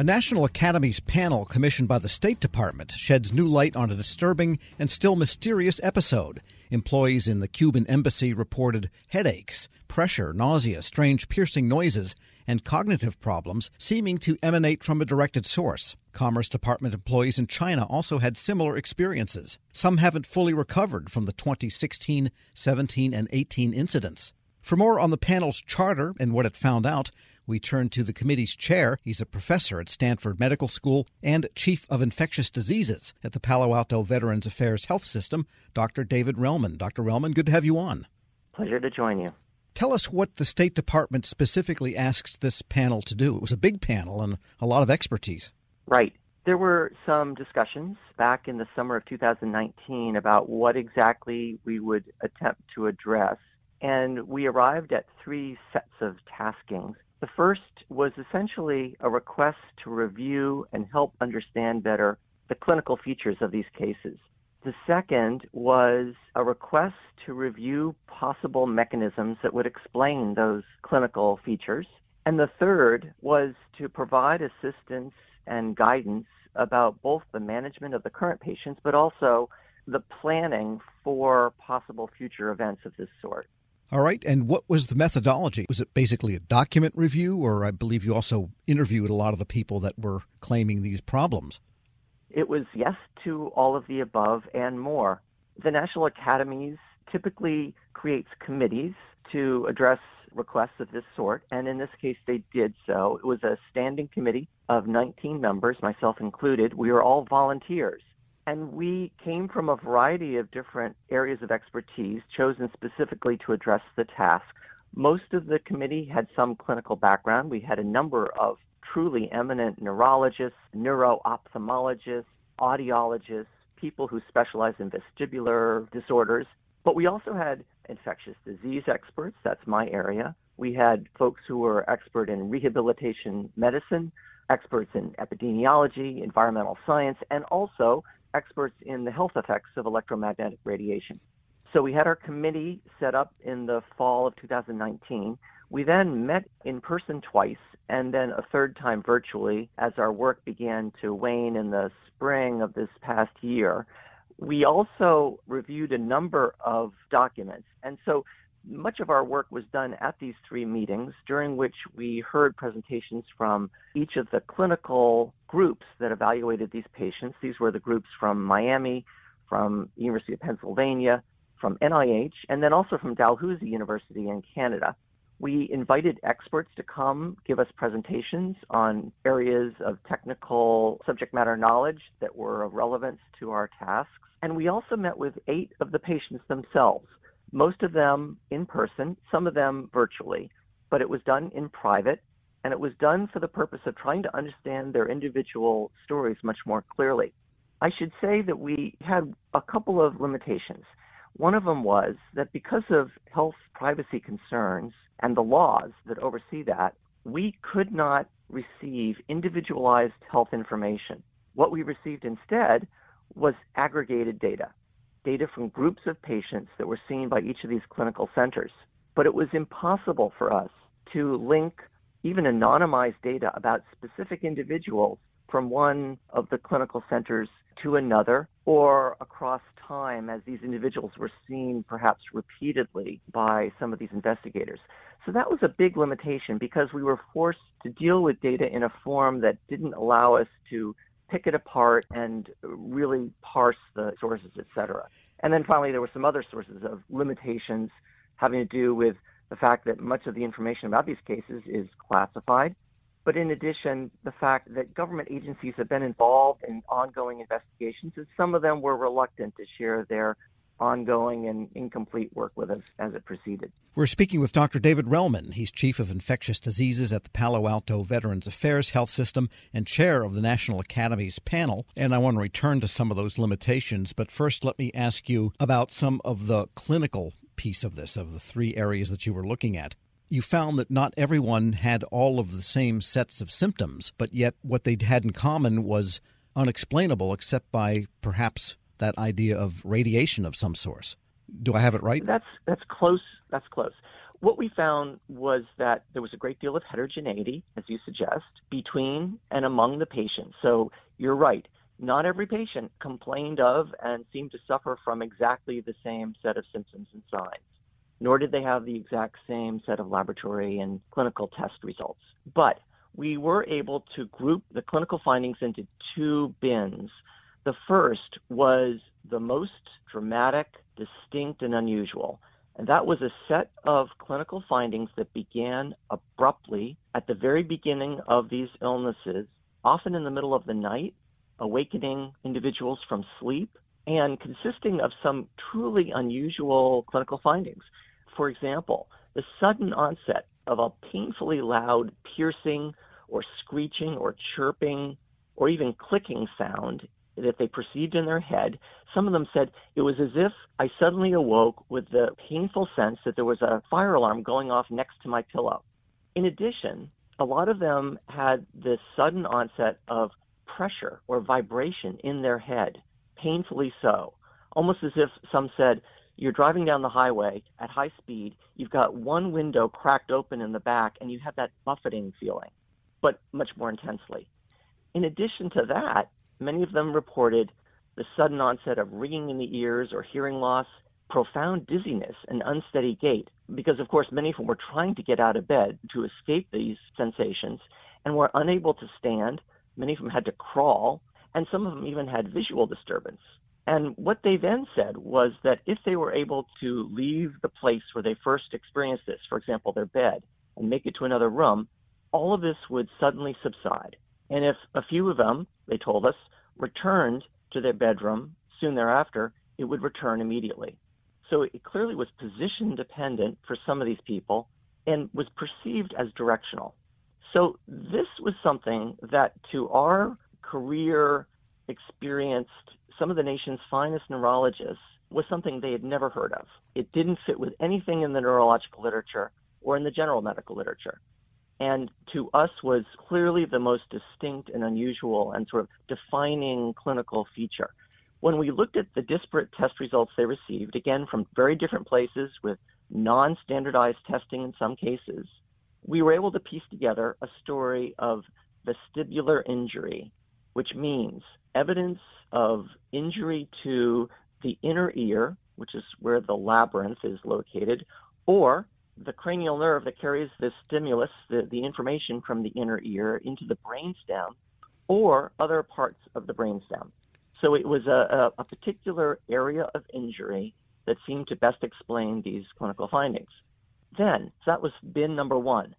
A National Academies panel commissioned by the State Department sheds new light on a disturbing and still mysterious episode. Employees in the Cuban embassy reported headaches, pressure, nausea, strange piercing noises, and cognitive problems seeming to emanate from a directed source. Commerce Department employees in China also had similar experiences. Some haven't fully recovered from the 2016, 17, and 18 incidents. For more on the panel's charter and what it found out, we turn to the committee's chair. He's a professor at Stanford Medical School and chief of infectious diseases at the Palo Alto Veterans Affairs Health System, Dr. David Relman. Dr. Relman, good to have you on. Pleasure to join you. Tell us what the State Department specifically asks this panel to do. It was a big panel and a lot of expertise. Right. There were some discussions back in the summer of 2019 about what exactly we would attempt to address, and we arrived at three sets of taskings. The first was essentially a request to review and help understand better the clinical features of these cases. The second was a request to review possible mechanisms that would explain those clinical features. And the third was to provide assistance and guidance about both the management of the current patients, but also the planning for possible future events of this sort. All right. And what was the methodology? Was it basically a document review, or I believe you also interviewed a lot of the people that were claiming these problems? It was yes to all of the above and more. The National Academies typically creates committees to address requests of this sort, and in this case, they did so. It was a standing committee of 19 members, myself included. We were all volunteers. And we came from a variety of different areas of expertise chosen specifically to address the task. Most of the committee had some clinical background. We had a number of truly eminent neurologists, neuro ophthalmologists, audiologists, people who specialize in vestibular disorders. But we also had infectious disease experts, that's my area. We had folks who were expert in rehabilitation medicine, experts in epidemiology, environmental science, and also experts in the health effects of electromagnetic radiation. So we had our committee set up in the fall of 2019. We then met in person twice and then a third time virtually as our work began to wane in the spring of this past year. We also reviewed a number of documents. And so much of our work was done at these three meetings, during which we heard presentations from each of the clinical groups that evaluated these patients. These were the groups from Miami, from University of Pennsylvania, from NIH, and then also from Dalhousie University in Canada. We invited experts to come give us presentations on areas of technical subject matter knowledge that were of relevance to our tasks. And we also met with eight of the patients themselves most of them in person, some of them virtually, but it was done in private and it was done for the purpose of trying to understand their individual stories much more clearly. I should say that we had a couple of limitations. One of them was that because of health privacy concerns and the laws that oversee that, we could not receive individualized health information. What we received instead was aggregated data data from groups of patients that were seen by each of these clinical centers. But it was impossible for us to link even anonymized data about specific individuals from one of the clinical centers to another or across time as these individuals were seen perhaps repeatedly by some of these investigators. So that was a big limitation because we were forced to deal with data in a form that didn't allow us to pick it apart and really parse the sources, et cetera. And then finally, there were some other sources of limitations having to do with the fact that much of the information about these cases is classified. But in addition, the fact that government agencies have been involved in ongoing investigations, and some of them were reluctant to share their ongoing and incomplete work with us as it proceeded. We're speaking with Dr. David Relman. He's Chief of Infectious Diseases at the Palo Alto Veterans Affairs Health System and Chair of the National Academy's panel. And I want to return to some of those limitations, but first let me ask you about some of the clinical piece of this, of the three areas that you were looking at you found that not everyone had all of the same sets of symptoms, but yet what they had in common was unexplainable except by perhaps that idea of radiation of some source. Do I have it right? That's that's close. That's close. what we found was that there was a great deal of heterogeneity, as you suggest, between and among the patients. So you're right. Not every patient complained of and seemed to suffer from exactly the same set of symptoms and signs, nor did they have the exact same set of laboratory and clinical test results. But we were able to group the clinical findings into two bins. The first was the most dramatic, distinct, and unusual. And that was a set of clinical findings that began abruptly at the very beginning of these illnesses, often in the middle of the night, awakening individuals from sleep, and consisting of some truly unusual clinical findings. For example, the sudden onset of a painfully loud, piercing, or screeching, or chirping, or even clicking sound that they perceived in their head. Some of them said it was as if I suddenly awoke with the painful sense that there was a fire alarm going off next to my pillow. In addition, a lot of them had this sudden onset of pressure or vibration in their head, painfully so, almost as if some said, you're driving down the highway at high speed, you've got one window cracked open in the back, and you have that buffeting feeling, but much more intensely. In addition to that, Many of them reported the sudden onset of ringing in the ears or hearing loss, profound dizziness, and unsteady gait, because of course many of them were trying to get out of bed to escape these sensations and were unable to stand. Many of them had to crawl, and some of them even had visual disturbance. And what they then said was that if they were able to leave the place where they first experienced this, for example, their bed, and make it to another room, all of this would suddenly subside. And if a few of them, they told us, returned to their bedroom soon thereafter, it would return immediately. So it clearly was position dependent for some of these people and was perceived as directional. So this was something that to our career experienced some of the nation's finest neurologists was something they had never heard of. It didn't fit with anything in the neurological literature or in the general medical literature and to us was clearly the most distinct and unusual and sort of defining clinical feature. When we looked at the disparate test results they received, again from very different places with non standardized testing in some cases, we were able to piece together a story of vestibular injury, which means evidence of injury to the inner ear, which is where the labyrinth is located, or the cranial nerve that carries the stimulus, the, the information from the inner ear into the brainstem or other parts of the brainstem. So it was a, a, a particular area of injury that seemed to best explain these clinical findings. Then, so that was bin number one.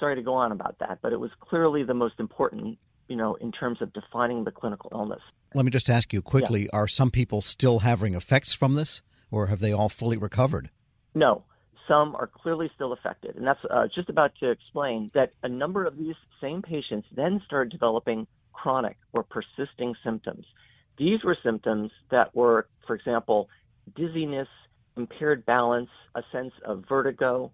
Sorry to go on about that, but it was clearly the most important, you know, in terms of defining the clinical illness. Let me just ask you quickly: yeah. Are some people still having effects from this, or have they all fully recovered? No, some are clearly still affected. And that's uh, just about to explain that a number of these same patients then started developing chronic or persisting symptoms. These were symptoms that were, for example, dizziness, impaired balance, a sense of vertigo,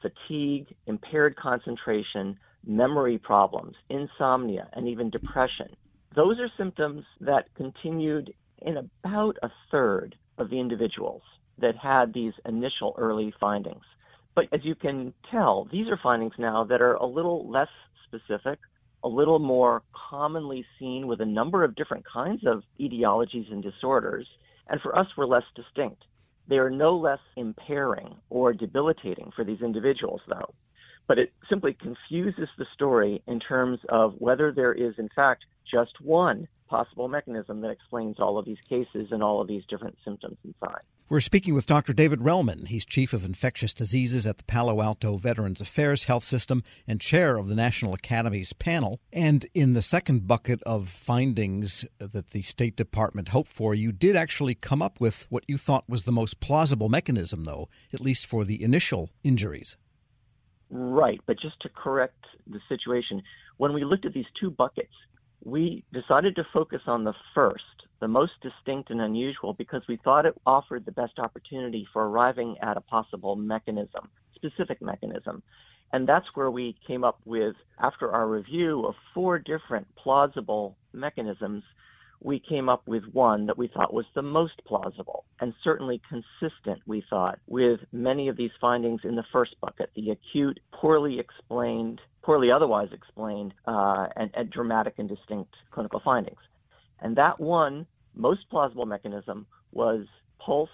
fatigue, impaired concentration, memory problems, insomnia, and even depression. Those are symptoms that continued in about a third of the individuals that had these initial early findings. But as you can tell, these are findings now that are a little less specific, a little more commonly seen with a number of different kinds of etiologies and disorders, and for us were less distinct. They are no less impairing or debilitating for these individuals, though. But it simply confuses the story in terms of whether there is, in fact, just one possible mechanism that explains all of these cases and all of these different symptoms and signs. We're speaking with Dr. David Relman. He's Chief of Infectious Diseases at the Palo Alto Veterans Affairs Health System and Chair of the National Academy's panel. And in the second bucket of findings that the State Department hoped for, you did actually come up with what you thought was the most plausible mechanism, though, at least for the initial injuries. Right, but just to correct the situation, when we looked at these two buckets, we decided to focus on the first, the most distinct and unusual, because we thought it offered the best opportunity for arriving at a possible mechanism, specific mechanism. And that's where we came up with, after our review of four different plausible mechanisms, we came up with one that we thought was the most plausible and certainly consistent, we thought, with many of these findings in the first bucket, the acute, poorly explained, poorly otherwise explained, uh, and, and dramatic and distinct clinical findings. And that one most plausible mechanism was pulsed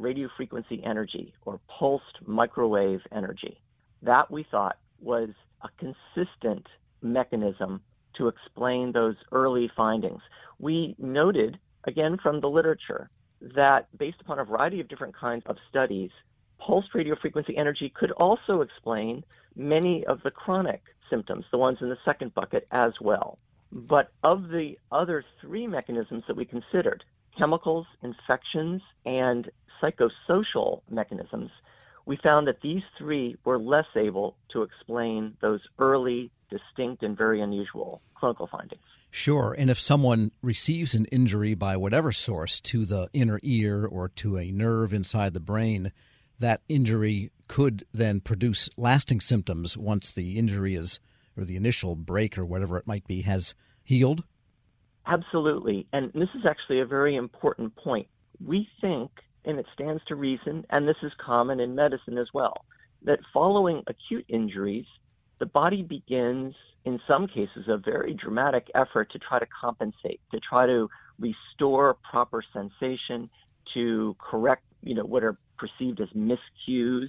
radiofrequency energy or pulsed microwave energy. That we thought was a consistent mechanism to explain those early findings. We noted, again from the literature, that based upon a variety of different kinds of studies, pulsed radiofrequency energy could also explain many of the chronic symptoms, the ones in the second bucket as well. But of the other three mechanisms that we considered, chemicals, infections, and psychosocial mechanisms, we found that these three were less able to explain those early, distinct, and very unusual clinical findings. Sure. And if someone receives an injury by whatever source to the inner ear or to a nerve inside the brain, that injury could then produce lasting symptoms once the injury is, or the initial break or whatever it might be, has healed? Absolutely. And this is actually a very important point. We think and it stands to reason, and this is common in medicine as well, that following acute injuries, the body begins, in some cases, a very dramatic effort to try to compensate, to try to restore proper sensation, to correct, you know, what are perceived as miscues,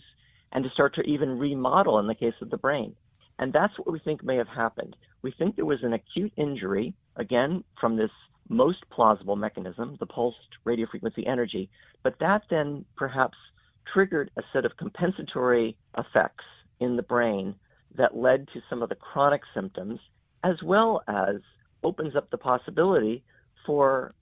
and to start to even remodel in the case of the brain. And that's what we think may have happened. We think there was an acute injury, again, from this most plausible mechanism, the pulsed radiofrequency energy, but that then perhaps triggered a set of compensatory effects in the brain that led to some of the chronic symptoms, as well as opens up the possibility for,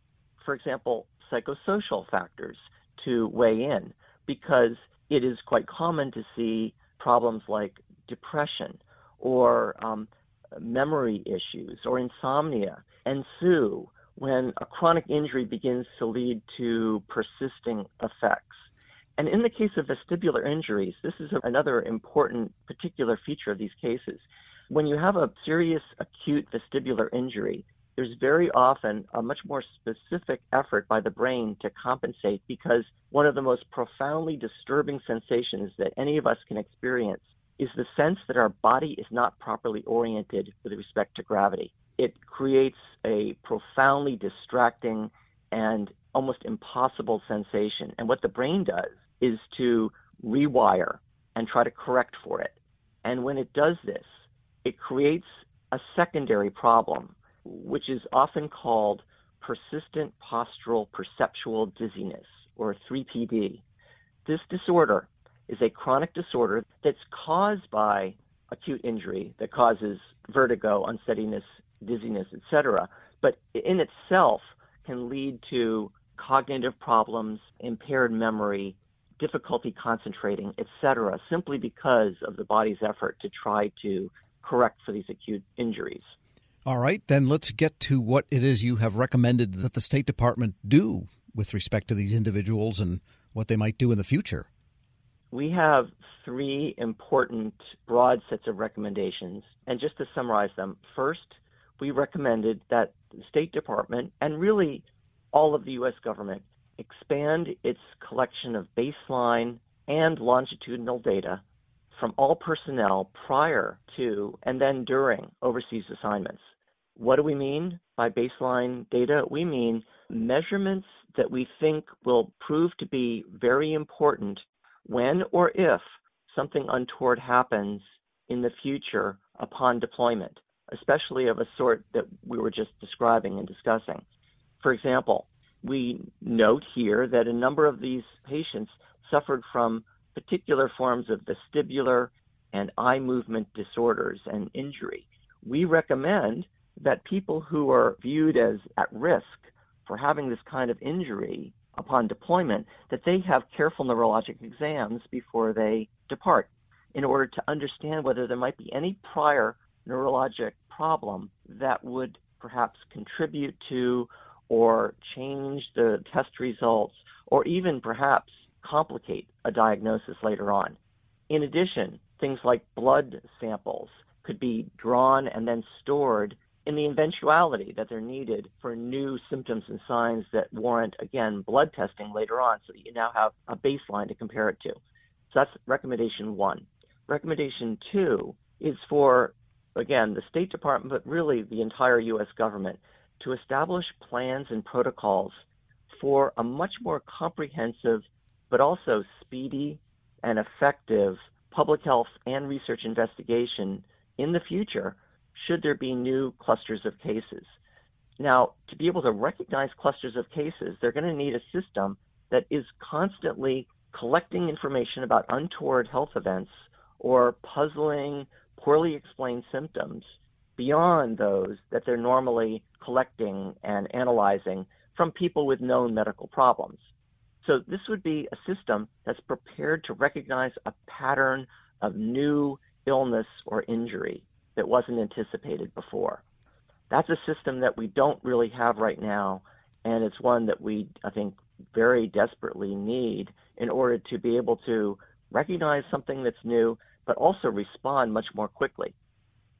for example, psychosocial factors to weigh in, because it is quite common to see problems like depression or um, memory issues or insomnia ensue when a chronic injury begins to lead to persisting effects. And in the case of vestibular injuries, this is another important particular feature of these cases. When you have a serious acute vestibular injury, there's very often a much more specific effort by the brain to compensate because one of the most profoundly disturbing sensations that any of us can experience is the sense that our body is not properly oriented with respect to gravity it creates a profoundly distracting and almost impossible sensation. And what the brain does is to rewire and try to correct for it. And when it does this, it creates a secondary problem, which is often called persistent postural perceptual dizziness, or 3PD. This disorder is a chronic disorder that's caused by acute injury that causes vertigo, unsteadiness, dizziness, etc. But in itself can lead to cognitive problems, impaired memory, difficulty concentrating, etc., simply because of the body's effort to try to correct for these acute injuries. All right, then let's get to what it is you have recommended that the State Department do with respect to these individuals and what they might do in the future. We have three important broad sets of recommendations. And just to summarize them, first, we recommended that the State Department and really all of the U.S. government expand its collection of baseline and longitudinal data from all personnel prior to and then during overseas assignments. What do we mean by baseline data? We mean measurements that we think will prove to be very important when or if something untoward happens in the future upon deployment especially of a sort that we were just describing and discussing. For example, we note here that a number of these patients suffered from particular forms of vestibular and eye movement disorders and injury. We recommend that people who are viewed as at risk for having this kind of injury upon deployment that they have careful neurologic exams before they depart in order to understand whether there might be any prior neurologic problem that would perhaps contribute to or change the test results or even perhaps complicate a diagnosis later on. In addition, things like blood samples could be drawn and then stored in the eventuality that they're needed for new symptoms and signs that warrant, again, blood testing later on so that you now have a baseline to compare it to. So that's recommendation one. Recommendation two is for, again, the State Department, but really the entire U.S. government to establish plans and protocols for a much more comprehensive but also speedy and effective public health and research investigation in the future should there be new clusters of cases. Now, to be able to recognize clusters of cases, they're going to need a system that is constantly collecting information about untoward health events or puzzling, poorly explained symptoms beyond those that they're normally collecting and analyzing from people with known medical problems. So this would be a system that's prepared to recognize a pattern of new illness or injury that wasn't anticipated before. That's a system that we don't really have right now, and it's one that we, I think, very desperately need in order to be able to recognize something that's new, but also respond much more quickly.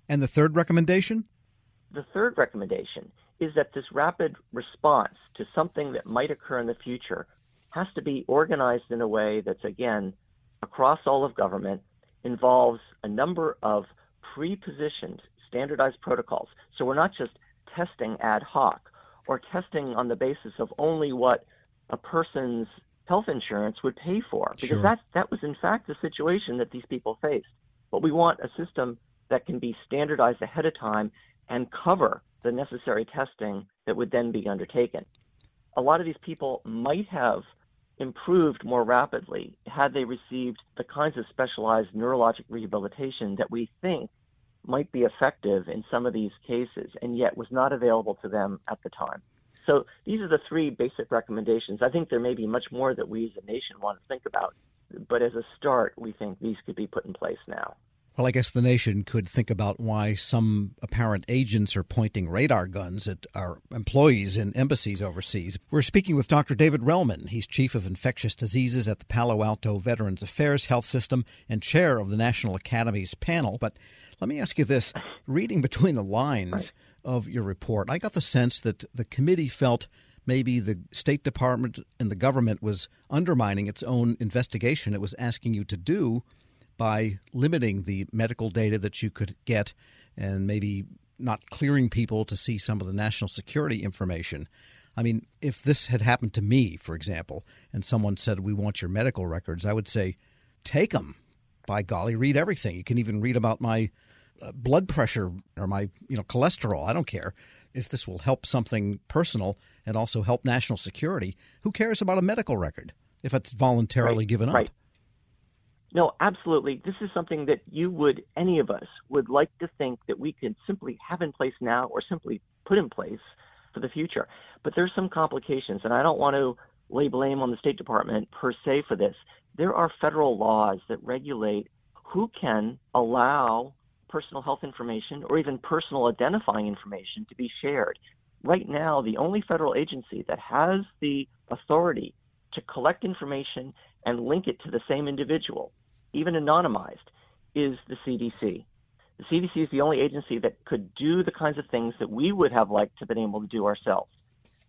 And the third recommendation? The third recommendation is that this rapid response to something that might occur in the future has to be organized in a way that's, again, across all of government, involves a number of pre-positioned standardized protocols. So we're not just testing ad hoc or testing on the basis of only what a person's health insurance would pay for, because sure. that that was in fact the situation that these people faced. But we want a system that can be standardized ahead of time and cover the necessary testing that would then be undertaken. A lot of these people might have improved more rapidly had they received the kinds of specialized neurologic rehabilitation that we think might be effective in some of these cases and yet was not available to them at the time. So these are the three basic recommendations. I think there may be much more that we as a nation want to think about, but as a start, we think these could be put in place now. Well, I guess the nation could think about why some apparent agents are pointing radar guns at our employees in embassies overseas. We're speaking with Dr. David Relman. He's chief of infectious diseases at the Palo Alto Veterans Affairs Health System and chair of the National Academy's panel. But let me ask you this reading between the lines of your report, I got the sense that the committee felt maybe the State Department and the government was undermining its own investigation it was asking you to do by limiting the medical data that you could get and maybe not clearing people to see some of the national security information. I mean, if this had happened to me, for example, and someone said, We want your medical records, I would say, Take them. By golly, read everything. You can even read about my uh, blood pressure or my you know cholesterol. I don't care if this will help something personal and also help national security. Who cares about a medical record if it's voluntarily right, given up? Right. No, absolutely. This is something that you would, any of us, would like to think that we could simply have in place now or simply put in place for the future. But there's some complications, and I don't want to lay blame on the State Department per se for this. There are federal laws that regulate who can allow personal health information or even personal identifying information to be shared. Right now, the only federal agency that has the authority to collect information and link it to the same individual even anonymized, is the CDC. The CDC is the only agency that could do the kinds of things that we would have liked to been able to do ourselves.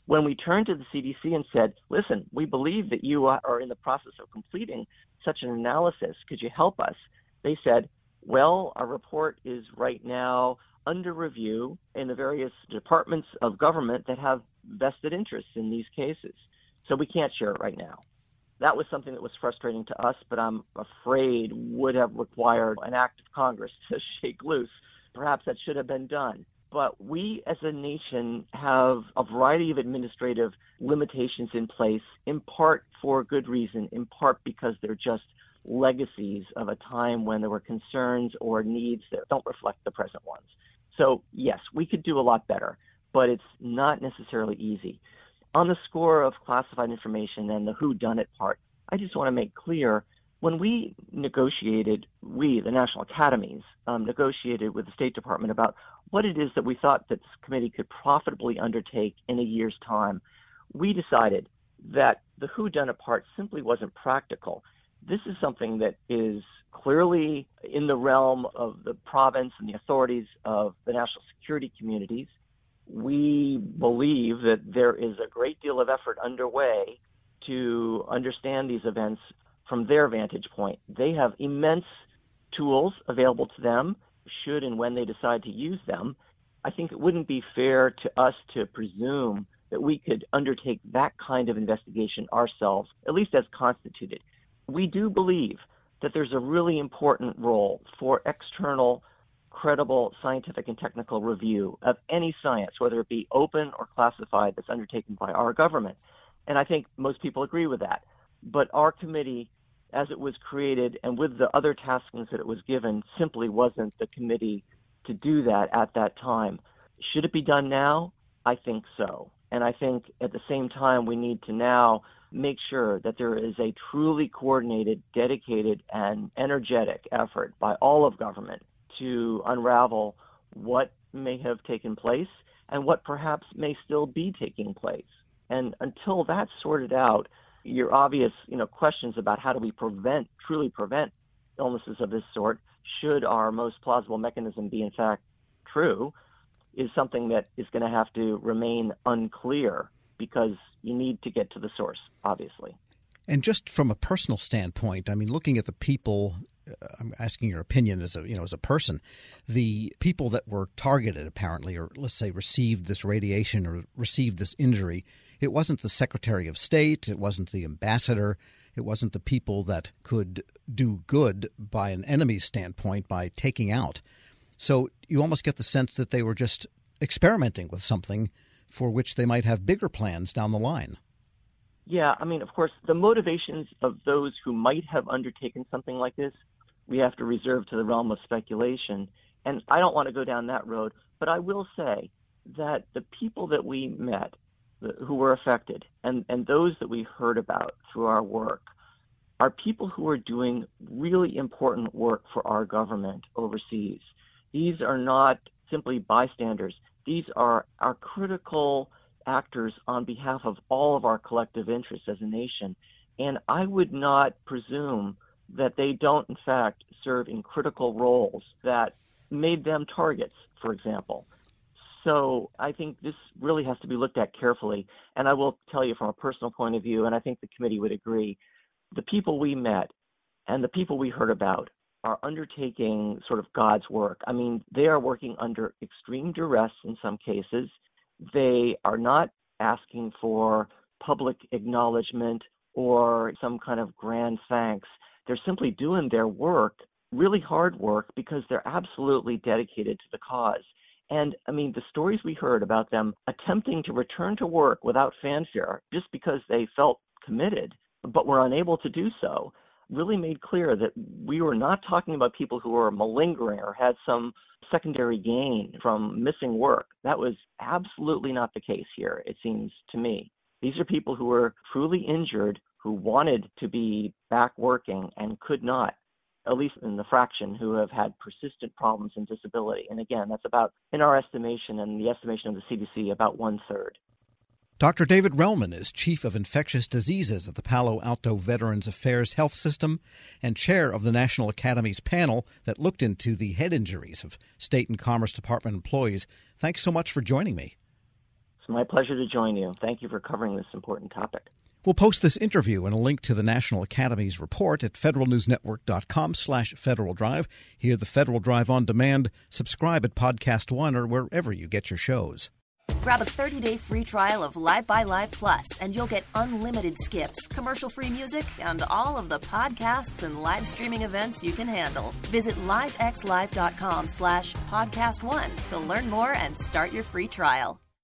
When we turned to the CDC and said, listen, we believe that you are in the process of completing such an analysis. Could you help us? They said, well, our report is right now under review in the various departments of government that have vested interests in these cases. So we can't share it right now that was something that was frustrating to us, but I'm afraid would have required an act of Congress to shake loose. Perhaps that should have been done. But we as a nation have a variety of administrative limitations in place, in part for good reason, in part because they're just legacies of a time when there were concerns or needs that don't reflect the present ones. So, yes, we could do a lot better, but it's not necessarily easy on the score of classified information and the who done it part, I just want to make clear when we negotiated, we, the national academies, um, negotiated with the State Department about what it is that we thought that this committee could profitably undertake in a year's time, we decided that the who done it part simply wasn't practical. This is something that is clearly in the realm of the province and the authorities of the national security communities. We believe that there is a great deal of effort underway to understand these events from their vantage point. They have immense tools available to them, should and when they decide to use them. I think it wouldn't be fair to us to presume that we could undertake that kind of investigation ourselves, at least as constituted. We do believe that there's a really important role for external, credible scientific and technical review of any science, whether it be open or classified, that's undertaken by our government. And I think most people agree with that. But our committee, as it was created and with the other taskings that it was given, simply wasn't the committee to do that at that time. Should it be done now? I think so. And I think at the same time, we need to now make sure that there is a truly coordinated, dedicated, and energetic effort by all of government to unravel what may have taken place and what perhaps may still be taking place. And until that's sorted out, your obvious, you know, questions about how do we prevent, truly prevent illnesses of this sort, should our most plausible mechanism be in fact true, is something that is going to have to remain unclear because you need to get to the source, obviously. And just from a personal standpoint, I mean, looking at the people, I'm asking your opinion as a you know as a person, the people that were targeted apparently, or let's say received this radiation or received this injury, it wasn't the Secretary of State, it wasn't the ambassador, it wasn't the people that could do good by an enemy's standpoint by taking out. So you almost get the sense that they were just experimenting with something for which they might have bigger plans down the line. Yeah, I mean, of course, the motivations of those who might have undertaken something like this, we have to reserve to the realm of speculation. And I don't want to go down that road, but I will say that the people that we met who were affected and, and those that we heard about through our work are people who are doing really important work for our government overseas. These are not simply bystanders. These are our critical actors on behalf of all of our collective interests as a nation. And I would not presume that they don't, in fact, serve in critical roles that made them targets, for example. So I think this really has to be looked at carefully. And I will tell you from a personal point of view, and I think the committee would agree, the people we met and the people we heard about are undertaking sort of God's work. I mean, they are working under extreme duress in some cases. They are not asking for public acknowledgement or some kind of grand thanks. They're simply doing their work, really hard work, because they're absolutely dedicated to the cause. And I mean, the stories we heard about them attempting to return to work without fanfare just because they felt committed, but were unable to do so, really made clear that we were not talking about people who were malingering or had some secondary gain from missing work. That was absolutely not the case here, it seems to me. These are people who were truly injured, who wanted to be back working and could not at least in the fraction, who have had persistent problems and disability. And again, that's about, in our estimation and the estimation of the CDC, about one third. Dr. David Relman is Chief of Infectious Diseases at the Palo Alto Veterans Affairs Health System and chair of the National Academy's panel that looked into the head injuries of State and Commerce Department employees. Thanks so much for joining me. It's my pleasure to join you. Thank you for covering this important topic. We'll post this interview and a link to the National Academy's report at federalnewsnetwork.com slash Federal Drive. Hear the Federal Drive on demand. Subscribe at Podcast One or wherever you get your shows. Grab a 30-day free trial of Live by Live Plus, and you'll get unlimited skips, commercial-free music, and all of the podcasts and live streaming events you can handle. Visit livexlive.com slash podcast one to learn more and start your free trial.